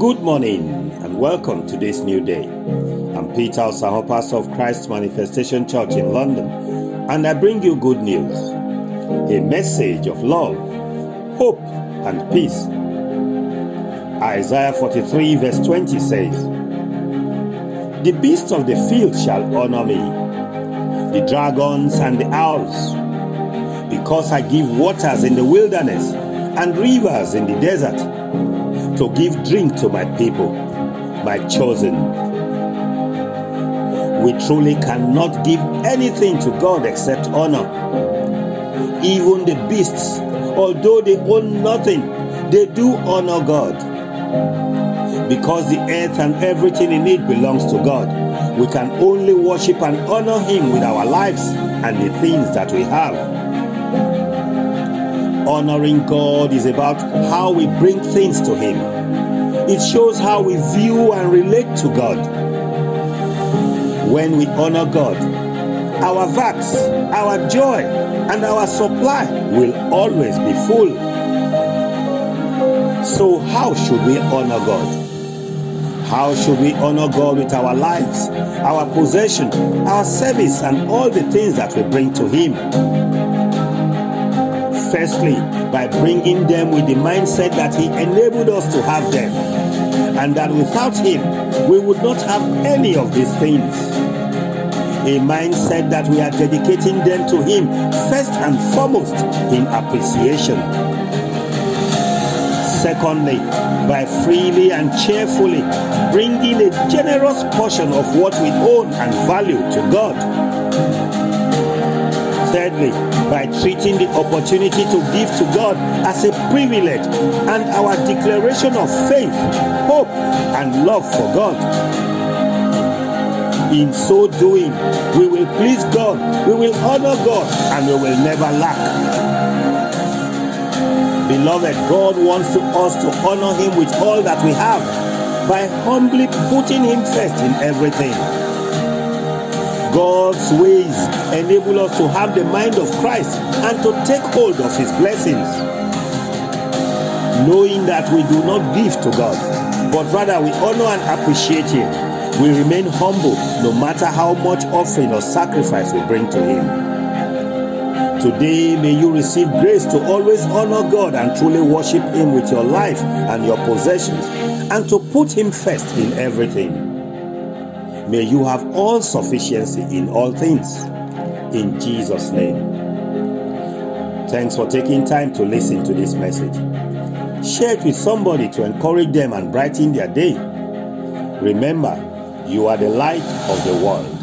Good morning and welcome to this new day. I'm Peter Osaho, pastor of Christ Manifestation Church in London, and I bring you good news a message of love, hope, and peace. Isaiah 43, verse 20 says, The beasts of the field shall honor me, the dragons and the owls, because I give waters in the wilderness and rivers in the desert to give drink to my people, my chosen. We truly cannot give anything to God except honor. Even the beasts, although they own nothing, they do honor God. Because the earth and everything in it belongs to God, we can only worship and honor Him with our lives and the things that we have. Honoring God is about how we bring things to Him. It shows how we view and relate to God. When we honor God, our vats, our joy, and our supply will always be full. So, how should we honor God? How should we honor God with our lives, our possession, our service, and all the things that we bring to Him? Firstly, by bringing them with the mindset that He enabled us to have them, and that without Him, we would not have any of these things. A mindset that we are dedicating them to Him first and foremost in appreciation. Secondly, by freely and cheerfully bringing a generous portion of what we own and value to God. Thirdly, by treating the opportunity to give to God as a privilege and our declaration of faith, hope, and love for God. In so doing, we will please God, we will honor God, and we will never lack. Beloved, God wants to, us to honor Him with all that we have by humbly putting Him first in everything. God's ways enable us to have the mind of Christ and to take hold of His blessings. Knowing that we do not give to God, but rather we honor and appreciate Him, we remain humble no matter how much offering or sacrifice we bring to Him. Today, may you receive grace to always honor God and truly worship Him with your life and your possessions, and to put Him first in everything. May you have all sufficiency in all things. In Jesus' name. Thanks for taking time to listen to this message. Share it with somebody to encourage them and brighten their day. Remember, you are the light of the world.